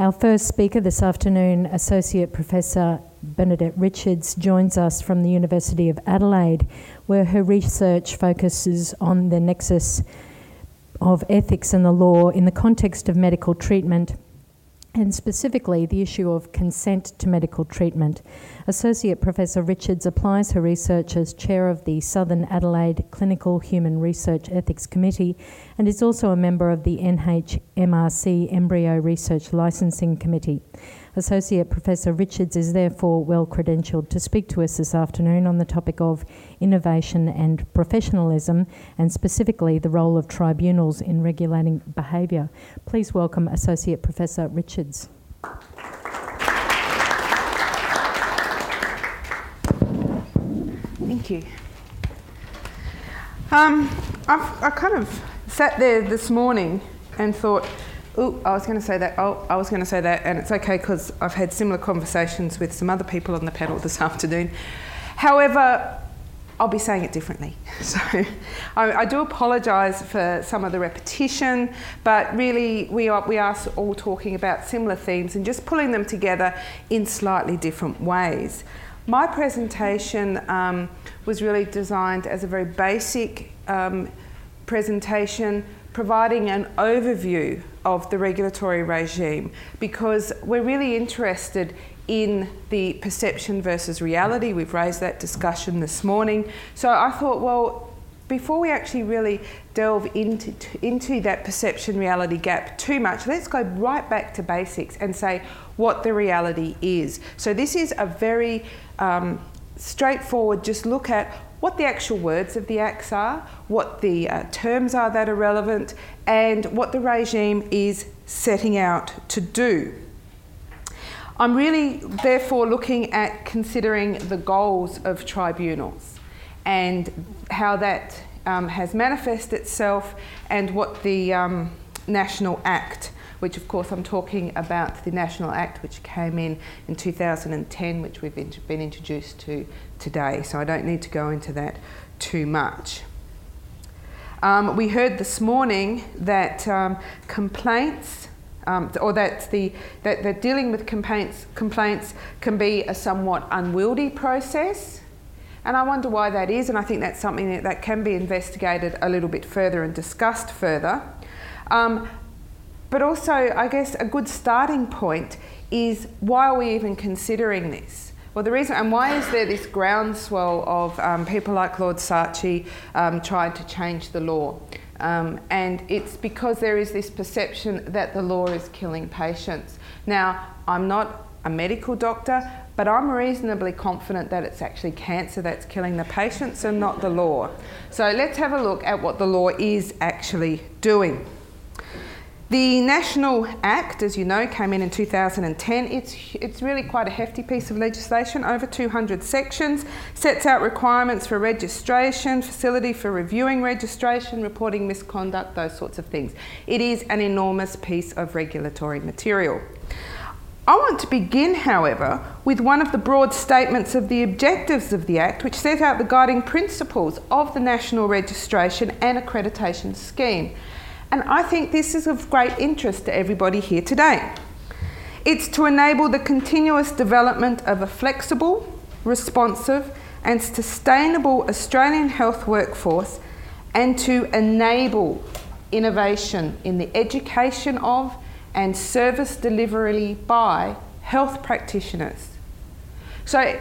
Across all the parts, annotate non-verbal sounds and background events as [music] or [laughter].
Our first speaker this afternoon, Associate Professor Bernadette Richards, joins us from the University of Adelaide, where her research focuses on the nexus of ethics and the law in the context of medical treatment and specifically the issue of consent to medical treatment. Associate Professor Richards applies her research as chair of the Southern Adelaide Clinical Human Research Ethics Committee and is also a member of the NHMRC Embryo Research Licensing Committee. Associate Professor Richards is therefore well credentialed to speak to us this afternoon on the topic of innovation and professionalism, and specifically the role of tribunals in regulating behaviour. Please welcome Associate Professor Richards. Thank you. Um, I've, I kind of sat there this morning and thought, oh, I was going to say that, oh, I was going to say that, and it's okay because I've had similar conversations with some other people on the panel this [laughs] afternoon. However, I'll be saying it differently. [laughs] So I, I do apologise for some of the repetition, but really we are, we are all talking about similar themes and just pulling them together in slightly different ways. My presentation um, was really designed as a very basic um, presentation providing an overview of the regulatory regime because we're really interested in the perception versus reality. We've raised that discussion this morning. So I thought, well, before we actually really delve into, into that perception reality gap too much, let's go right back to basics and say what the reality is. So, this is a very um, straightforward, just look at what the actual words of the acts are, what the uh, terms are that are relevant, and what the regime is setting out to do. I'm really, therefore, looking at considering the goals of tribunals and how that um, has manifested itself and what the um, National Act, which of course I'm talking about the National Act which came in in 2010, which we've been introduced to today, so I don't need to go into that too much. Um, we heard this morning that um, complaints, um, or that, the, that, that dealing with complaints, complaints can be a somewhat unwieldy process. And I wonder why that is, and I think that's something that, that can be investigated a little bit further and discussed further. Um, but also, I guess a good starting point is why are we even considering this? Well, the reason, and why is there this groundswell of um, people like Lord Saatchi um, trying to change the law? Um, and it's because there is this perception that the law is killing patients. Now, I'm not a medical doctor, but I'm reasonably confident that it's actually cancer that's killing the patients and not the law. So let's have a look at what the law is actually doing. The National Act, as you know, came in in 2010. It's, it's really quite a hefty piece of legislation, over 200 sections, sets out requirements for registration, facility for reviewing registration, reporting misconduct, those sorts of things. It is an enormous piece of regulatory material. I want to begin, however, with one of the broad statements of the objectives of the Act, which set out the guiding principles of the National Registration and Accreditation Scheme and I think this is of great interest to everybody here today. It's to enable the continuous development of a flexible, responsive, and sustainable Australian health workforce and to enable innovation in the education of and service delivery by health practitioners. So,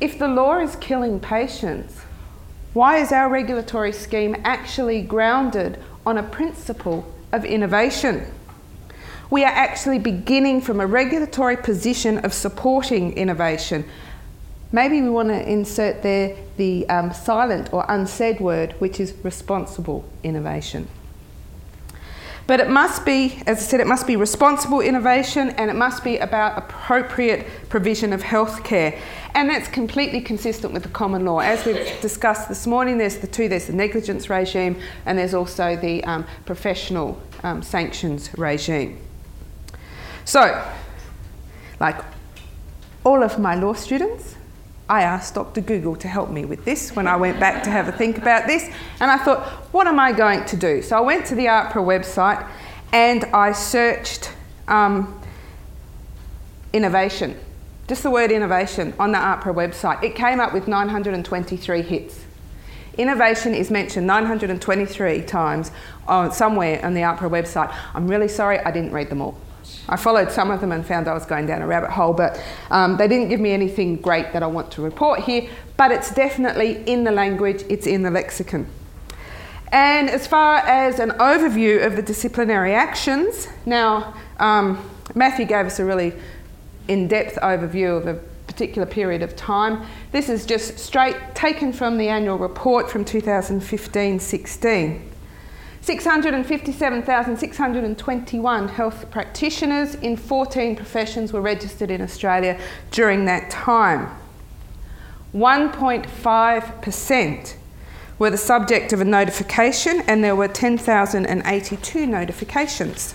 if the law is killing patients, why is our regulatory scheme actually grounded on a principle of innovation. We are actually beginning from a regulatory position of supporting innovation. Maybe we want to insert there the um, silent or unsaid word, which is responsible innovation. But it must be, as I said, it must be responsible innovation and it must be about appropriate provision of healthcare. And that's completely consistent with the common law. As we've discussed this morning, there's the two there's the negligence regime and there's also the um, professional um, sanctions regime. So, like all of my law students, I asked Dr. Google to help me with this when I went back to have a think about this. And I thought, what am I going to do? So I went to the AHPRA website and I searched um, innovation. Just the word innovation on the AHPRA website. It came up with 923 hits. Innovation is mentioned 923 times on, somewhere on the AHPRA website. I'm really sorry, I didn't read them all. I followed some of them and found I was going down a rabbit hole, but um, they didn't give me anything great that I want to report here. But it's definitely in the language, it's in the lexicon. And as far as an overview of the disciplinary actions, now um, Matthew gave us a really in depth overview of a particular period of time. This is just straight taken from the annual report from 2015 16. 657,621 health practitioners in 14 professions were registered in Australia during that time. 1.5% were the subject of a notification, and there were 10,082 notifications.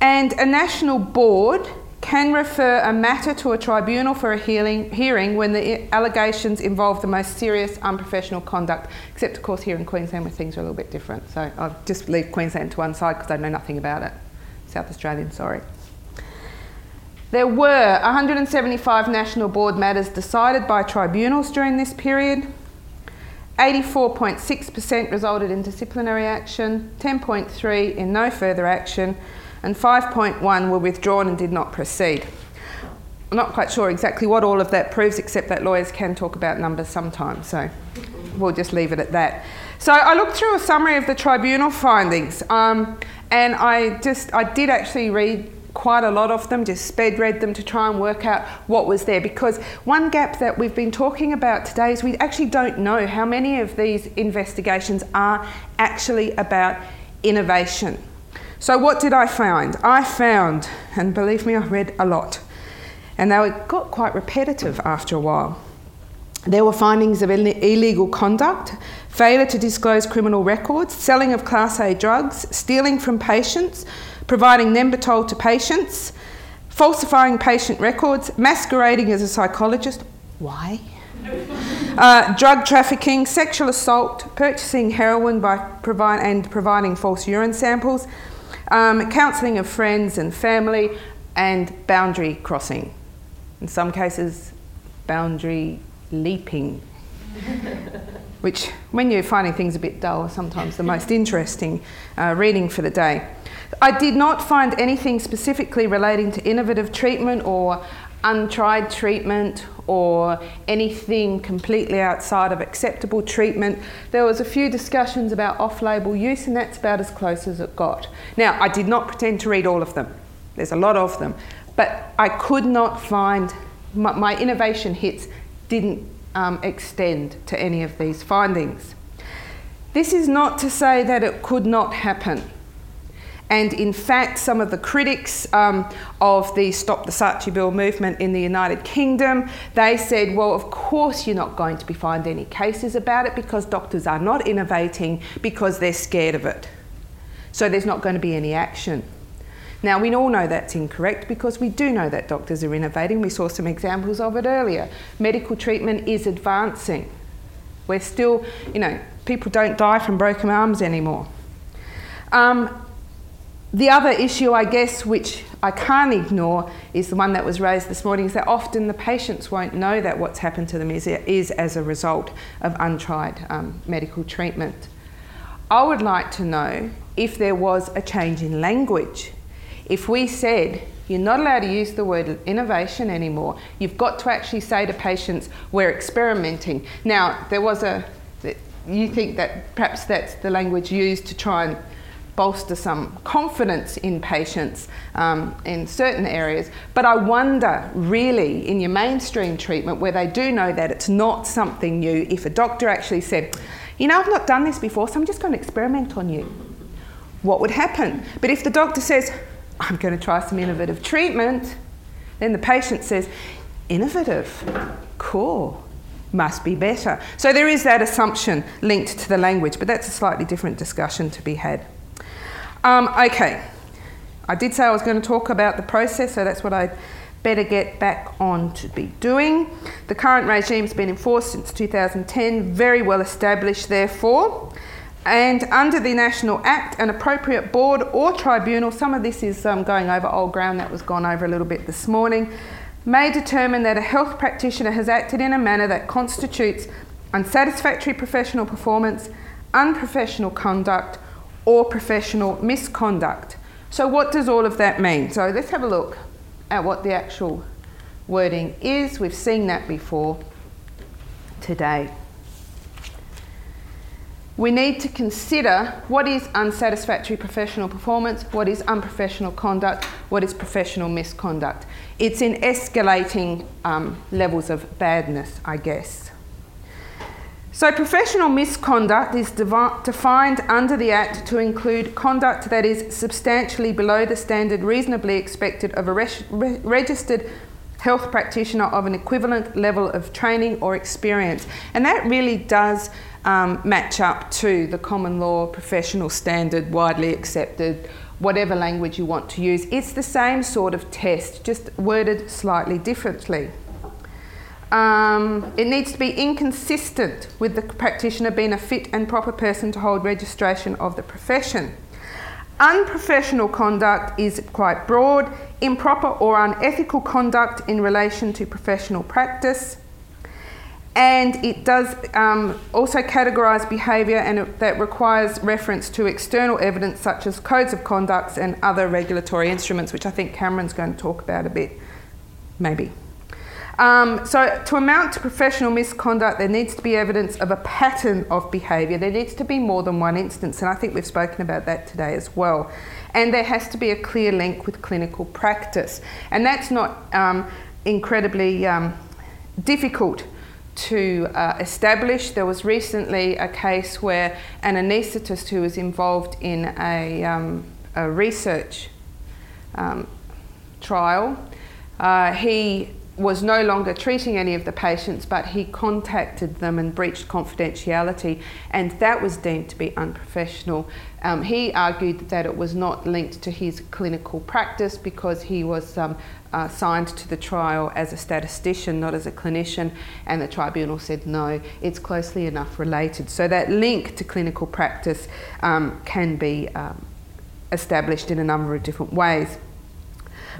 And a national board can refer a matter to a tribunal for a hearing, hearing when the allegations involve the most serious unprofessional conduct, except, of course, here in Queensland where things are a little bit different. So I'll just leave Queensland to one side because I know nothing about it. South Australian, sorry. There were 175 national board matters decided by tribunals during this period. 84.6% resulted in disciplinary action, 10.3 in no further action, and 5.1 were withdrawn and did not proceed. I'm not quite sure exactly what all of that proves, except that lawyers can talk about numbers sometimes, so we'll just leave it at that. So I looked through a summary of the tribunal findings, um, and I just I did actually read quite a lot of them, just sped read them to try and work out what was there. Because one gap that we've been talking about today is we actually don't know how many of these investigations are actually about innovation. So, what did I find? I found, and believe me, I read a lot, and they got quite repetitive after a while. There were findings of illegal conduct, failure to disclose criminal records, selling of Class A drugs, stealing from patients, providing Nembutal to patients, falsifying patient records, masquerading as a psychologist. Why? Uh, drug trafficking, sexual assault, purchasing heroin by provide, and providing false urine samples, um, counselling of friends and family, and boundary crossing. In some cases, boundary leaping, [laughs] which, when you're finding things a bit dull, are sometimes the most interesting uh, reading for the day. I did not find anything specifically relating to innovative treatment or untried treatment or anything completely outside of acceptable treatment. There was a few discussions about off-label use and that's about as close as it got. Now, I did not pretend to read all of them. There's a lot of them. But I could not find, my, my innovation hits didn't um, extend to any of these findings. This is not to say that it could not happen. And in fact, some of the critics um, of the Stop the Saatchi Bill movement in the United Kingdom, they said, well, of course you're not going to be find any cases about it because doctors are not innovating because they're scared of it. So there's not going to be any action. Now, we all know that's incorrect because we do know that doctors are innovating. We saw some examples of it earlier. Medical treatment is advancing. We're still, you know, people don't die from broken arms anymore. Um, the other issue, I guess, which I can't ignore, is the one that was raised this morning, is that often the patients won't know that what's happened to them is, is as a result of untried um, medical treatment. I would like to know if there was a change in language. If we said, you're not allowed to use the word innovation anymore, you've got to actually say to patients, we're experimenting. Now, there was a, you think that perhaps that's the language used to try and bolster some confidence in patients um, in certain areas. But I wonder, really, in your mainstream treatment, where they do know that it's not something new, if a doctor actually said, you know, I've not done this before, so I'm just going to experiment on you, what would happen? But if the doctor says, I'm going to try some innovative treatment, then the patient says, innovative, cool must be better. So there is that assumption linked to the language, but that's a slightly different discussion to be had. Um, okay, I did say I was going to talk about the process, so that's what I better get back on to be doing. The current regime's been enforced since 2010, very well established, therefore. And under the National Act, an appropriate board or tribunal, some of this is um, going over old ground that was gone over a little bit this morning, may determine that a health practitioner has acted in a manner that constitutes unsatisfactory professional performance, unprofessional conduct, or professional misconduct. So, what does all of that mean? So, let's have a look at what the actual wording is. We've seen that before today we need to consider what is unsatisfactory professional performance, what is unprofessional conduct, what is professional misconduct. It's in escalating um, levels of badness, I guess. So, professional misconduct is devi- defined under the Act to include conduct that is substantially below the standard reasonably expected of a re- registered health practitioner of an equivalent level of training or experience. And that really does um, match up to the common law professional standard, widely accepted, whatever language you want to use. It's the same sort of test, just worded slightly differently. Um, it needs to be inconsistent with the practitioner being a fit and proper person to hold registration of the profession. Unprofessional conduct is quite broad, improper or unethical conduct in relation to professional practice and it does um, also categorise behaviour and that requires reference to external evidence such as codes of conduct and other regulatory instruments, which I think Cameron's going to talk about a bit, maybe. Um, so, to amount to professional misconduct, there needs to be evidence of a pattern of behaviour. There needs to be more than one instance, and I think we've spoken about that today as well. And there has to be a clear link with clinical practice, and that's not um, incredibly um, difficult to uh, establish. There was recently a case where an anaesthetist who was involved in a, um, a research um, trial, uh, he was no longer treating any of the patients, but he contacted them and breached confidentiality, and that was deemed to be unprofessional. Um, he argued that it was not linked to his clinical practice because he was um, uh, signed to the trial as a statistician, not as a clinician, and the tribunal said no, it's closely enough related. So that link to clinical practice um, can be um, established in a number of different ways.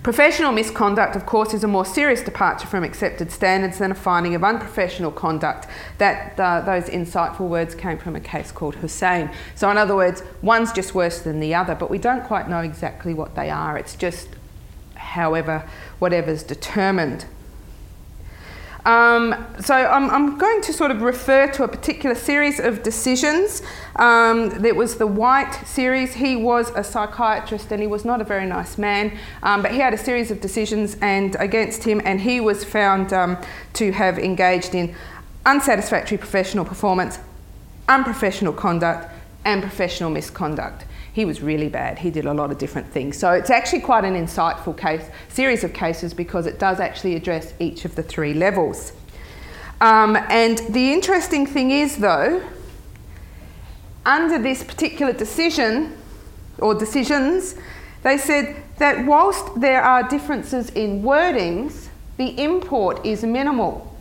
Professional misconduct, of course, is a more serious departure from accepted standards than a finding of unprofessional conduct. That uh, those insightful words came from a case called Hussein. So, in other words, one's just worse than the other, but we don't quite know exactly what they are. It's just however, whatever's determined. Um, so I'm, I'm, going to sort of refer to a particular series of decisions. Um, there was the White series. He was a psychiatrist and he was not a very nice man, um, but he had a series of decisions and against him, and he was found um, to have engaged in unsatisfactory professional performance, unprofessional conduct, and professional misconduct he was really bad. He did a lot of different things. So it's actually quite an insightful case, series of cases because it does actually address each of the three levels. Um, and the interesting thing is, though, under this particular decision or decisions, they said that whilst there are differences in wordings, the import is minimal.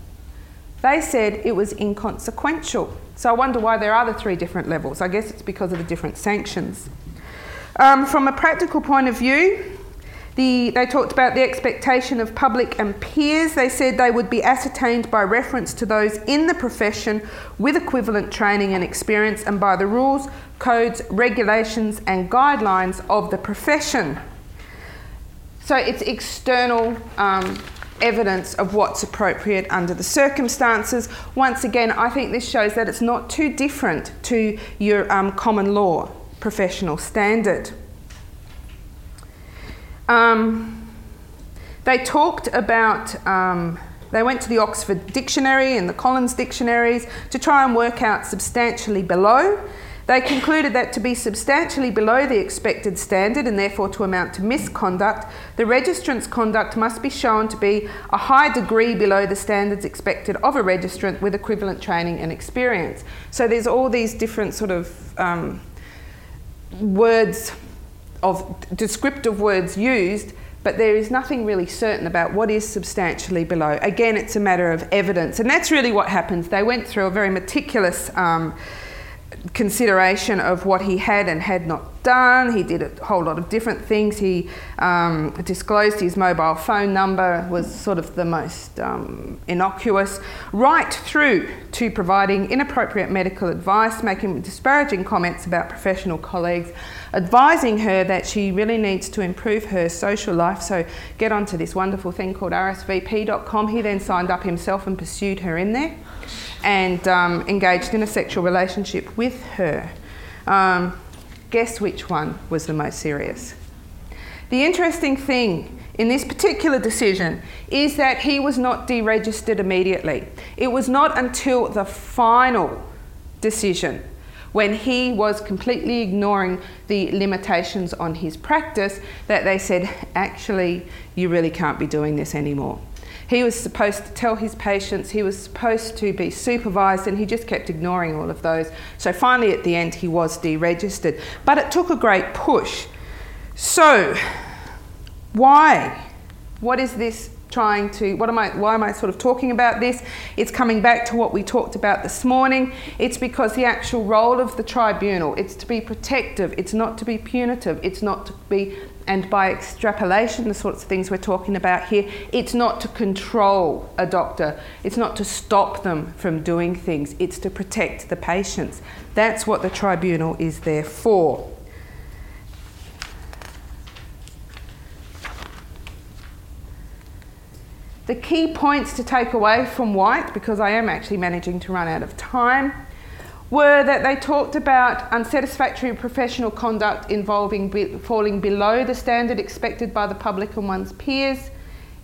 They said it was inconsequential. So I wonder why there are the three different levels. I guess it's because of the different sanctions. Um, from a practical point of view, the, they talked about the expectation of public and peers. They said they would be ascertained by reference to those in the profession with equivalent training and experience and by the rules, codes, regulations, and guidelines of the profession. So it's external um, evidence of what's appropriate under the circumstances. Once again, I think this shows that it's not too different to your um, common law professional standard. Um, they talked about, um, they went to the Oxford Dictionary and the Collins dictionaries to try and work out substantially below. They concluded that to be substantially below the expected standard and therefore to amount to misconduct, the registrant's conduct must be shown to be a high degree below the standards expected of a registrant with equivalent training and experience. So there's all these different sort of um, words of descriptive words used, but there is nothing really certain about what is substantially below. Again, it's a matter of evidence, and that's really what happens. They went through a very meticulous um, consideration of what he had and had not done. He did a whole lot of different things. He um, disclosed his mobile phone number, was sort of the most um, innocuous, right through to providing inappropriate medical advice, making disparaging comments about professional colleagues, advising her that she really needs to improve her social life. So get onto this wonderful thing called rsvp.com. He then signed up himself and pursued her in there and um, engaged in a sexual relationship with her. Um, Guess which one was the most serious? The interesting thing in this particular decision is that he was not deregistered immediately. It was not until the final decision when he was completely ignoring the limitations on his practice that they said, actually, you really can't be doing this anymore. He was supposed to tell his patients, he was supposed to be supervised, and he just kept ignoring all of those. So finally, at the end, he was deregistered. But it took a great push. So, why? What is this trying to what am I why am I sort of talking about this? It's coming back to what we talked about this morning. It's because the actual role of the tribunal, it's to be protective, it's not to be punitive, it's not to be and by extrapolation, the sorts of things we're talking about here, it's not to control a doctor, it's not to stop them from doing things, it's to protect the patients. That's what the tribunal is there for. The key points to take away from White, because I am actually managing to run out of time, were that they talked about unsatisfactory professional conduct involving be, falling below the standard expected by the public and one's peers.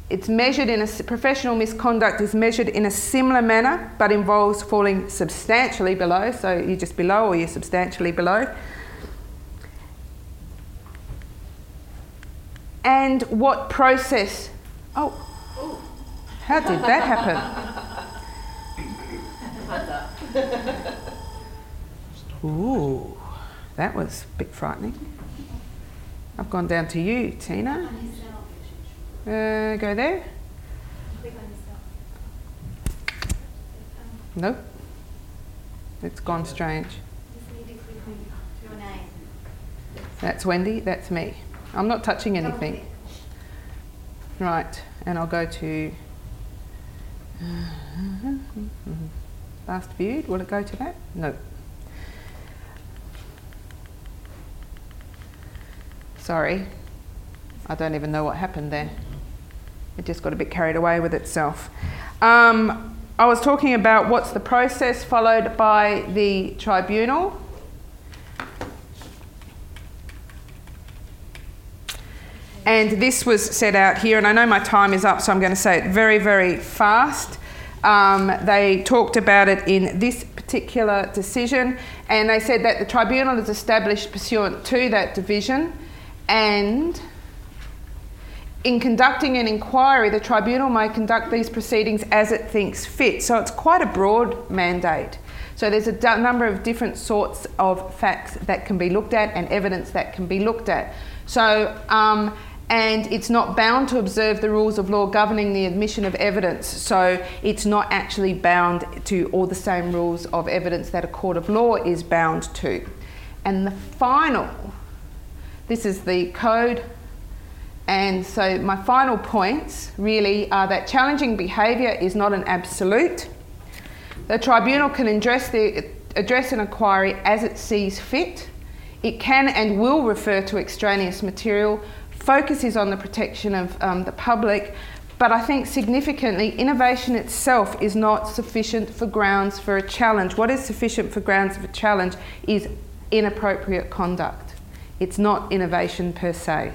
It's measured in a professional misconduct is measured in a similar manner, but involves falling substantially below. So you're just below or you're substantially below. And what process? Oh, how did that happen? [laughs] Ooh, that was a bit frightening. I've gone down to you, Tina. Uh, go there. Nope. It's gone strange. That's Wendy, that's me. I'm not touching anything. Right, and I'll go to last viewed. Will it go to that? No. Sorry, I don't even know what happened there. It just got a bit carried away with itself. Um, I was talking about what's the process followed by the tribunal. And this was set out here, and I know my time is up, so I'm going to say it very, very fast. Um, they talked about it in this particular decision, and they said that the tribunal is established pursuant to that division and in conducting an inquiry, the tribunal may conduct these proceedings as it thinks fit. So it's quite a broad mandate. So there's a number of different sorts of facts that can be looked at and evidence that can be looked at. So, um, and it's not bound to observe the rules of law governing the admission of evidence. So it's not actually bound to all the same rules of evidence that a court of law is bound to. And the final this is the code. And so my final points really are that challenging behaviour is not an absolute. The tribunal can address, the, address an inquiry as it sees fit. It can and will refer to extraneous material. Focus is on the protection of um, the public, but I think significantly, innovation itself is not sufficient for grounds for a challenge. What is sufficient for grounds of a challenge is inappropriate conduct. It's not innovation per se.